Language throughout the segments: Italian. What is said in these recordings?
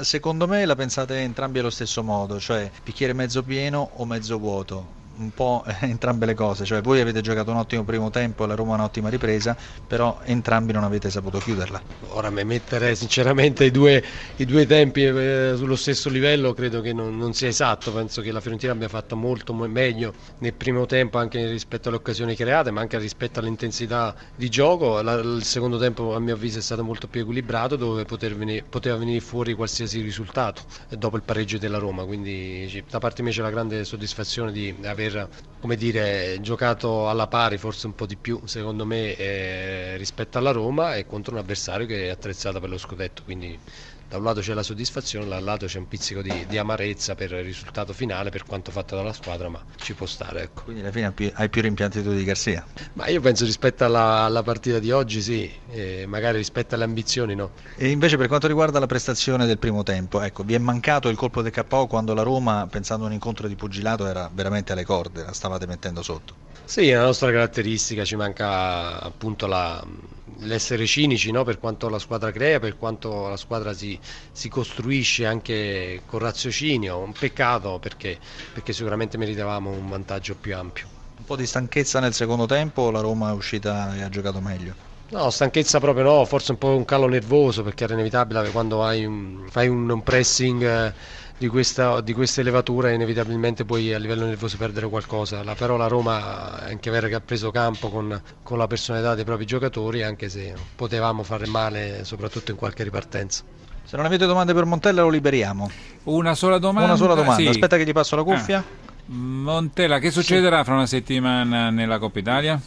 Secondo me la pensate entrambi allo stesso modo, cioè bicchiere mezzo pieno o mezzo vuoto un po' entrambe le cose, cioè voi avete giocato un ottimo primo tempo, la Roma un'ottima ripresa, però entrambi non avete saputo chiuderla. Ora mi mettere sinceramente i due, i due tempi eh, sullo stesso livello credo che non, non, sia esatto, penso che la Fiorentina abbia fatto molto meglio nel primo tempo anche rispetto alle occasioni create, ma anche rispetto all'intensità di gioco, la, il secondo tempo a mio avviso è stato molto più equilibrato dove venire, poteva venire fuori qualsiasi risultato dopo il pareggio della Roma, quindi da parte mia c'è la grande soddisfazione di aver aver come dire, giocato alla pari, forse un po' di più secondo me eh, rispetto alla Roma e contro un avversario che è attrezzato per lo scudetto. Quindi da un lato c'è la soddisfazione, dall'altro c'è un pizzico di, di, amarezza per il risultato finale, per quanto fatto dalla squadra, ma ci può stare. Ecco. Quindi alla fine hai più rimpianti tu di Garcia? Ma io penso rispetto alla, alla partita di oggi sì, eh, magari rispetto alle ambizioni no. E invece per quanto riguarda la prestazione del primo tempo, ecco, vi è mancato il colpo del KO quando la Roma, pensando a un incontro di pugilato, era veramente alle corde, la stavate mettendo sotto? Sì, è la nostra caratteristica, ci manca appunto la l'essere cinici no? per quanto la squadra crea, per quanto la squadra si, si costruisce anche con raziocinio, un peccato perché, perché sicuramente meritavamo un vantaggio più ampio. Un po' di stanchezza nel secondo tempo, la Roma è uscita e ha giocato meglio? No, stanchezza proprio no, forse un po' un calo nervoso perché era inevitabile quando un, fai un, un pressing eh, di questa, di questa, elevatura inevitabilmente puoi a livello nervoso perdere qualcosa. La, però la Roma è anche vero che ha preso campo con, con la personalità dei propri giocatori anche se potevamo fare male soprattutto in qualche ripartenza. Se non avete domande per Montella lo liberiamo. Una sola domanda. Una sola domanda. Sì. Aspetta che gli passo la cuffia. Ah. Montella, che succederà sì. fra una settimana nella Coppa Italia?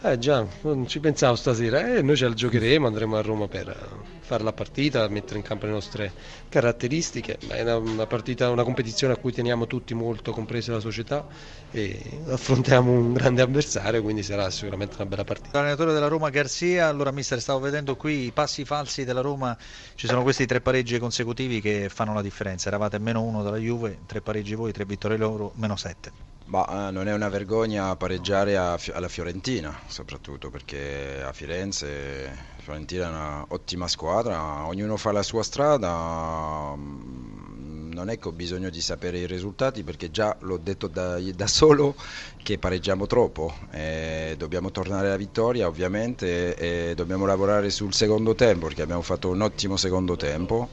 Eh già, non ci pensavo stasera, eh, noi ce la giocheremo, andremo a Roma per eh, fare la partita, mettere in campo le nostre caratteristiche, è una, una, partita, una competizione a cui teniamo tutti molto, compresa la società, e affrontiamo un grande avversario, quindi sarà sicuramente una bella partita. L'allenatore della Roma Garzia, allora mister stavo vedendo qui i passi falsi della Roma, ci sono questi tre pareggi consecutivi che fanno la differenza, eravate meno uno dalla Juve, tre pareggi voi, tre vittorie loro, meno sette. Ma eh, non è una vergogna pareggiare a, alla Fiorentina, soprattutto perché a Firenze Fiorentina è un'ottima squadra, ognuno fa la sua strada, mm, non è che ho bisogno di sapere i risultati perché già l'ho detto da, da solo che pareggiamo troppo, e dobbiamo tornare alla vittoria ovviamente e dobbiamo lavorare sul secondo tempo perché abbiamo fatto un ottimo secondo tempo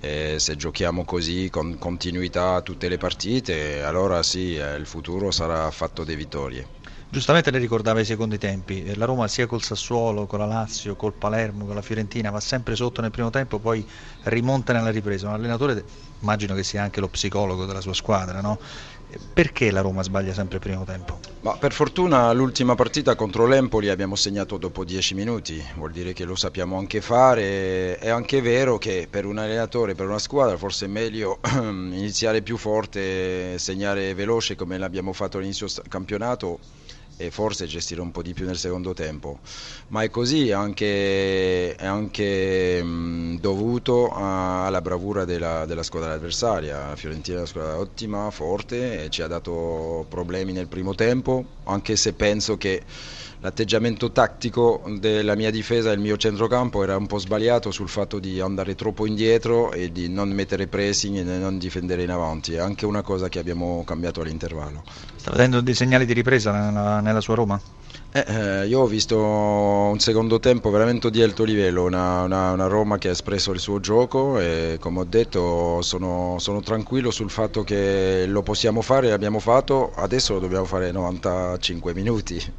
e se giochiamo così con continuità tutte le partite, allora sì, eh, il futuro sarà fatto di vittorie. Giustamente lei ricordava i secondi tempi, la Roma sia col Sassuolo, con la Lazio, col Palermo, con la Fiorentina va sempre sotto nel primo tempo, poi rimonta nella ripresa. Un allenatore, immagino che sia anche lo psicologo della sua squadra, no? Perché la Roma sbaglia sempre il primo tempo? Ma per fortuna l'ultima partita contro l'Empoli abbiamo segnato dopo 10 minuti, vuol dire che lo sappiamo anche fare. È anche vero che per un allenatore, per una squadra, forse è meglio iniziare più forte, segnare veloce come l'abbiamo fatto all'inizio campionato e forse gestire un po' di più nel secondo tempo, ma è così, anche, è anche mh, dovuto alla bravura della, della, squadra avversaria. La Fiorentina è una squadra ottima, forte, ci ha dato problemi nel primo tempo, anche se penso che l'atteggiamento tattico della mia difesa e del mio centrocampo era un po' sbagliato sul fatto di andare troppo indietro e di non mettere pressing e di non difendere in avanti, è anche una cosa che abbiamo cambiato all'intervallo. Sta vedendo dei segnali di ripresa nella, nella sua Roma? Eh, eh, io ho visto un secondo tempo veramente di alto livello, una, una, una, Roma che ha espresso il suo gioco e come ho detto sono, sono tranquillo sul fatto che lo possiamo fare, l'abbiamo fatto, adesso lo dobbiamo fare 95 minuti.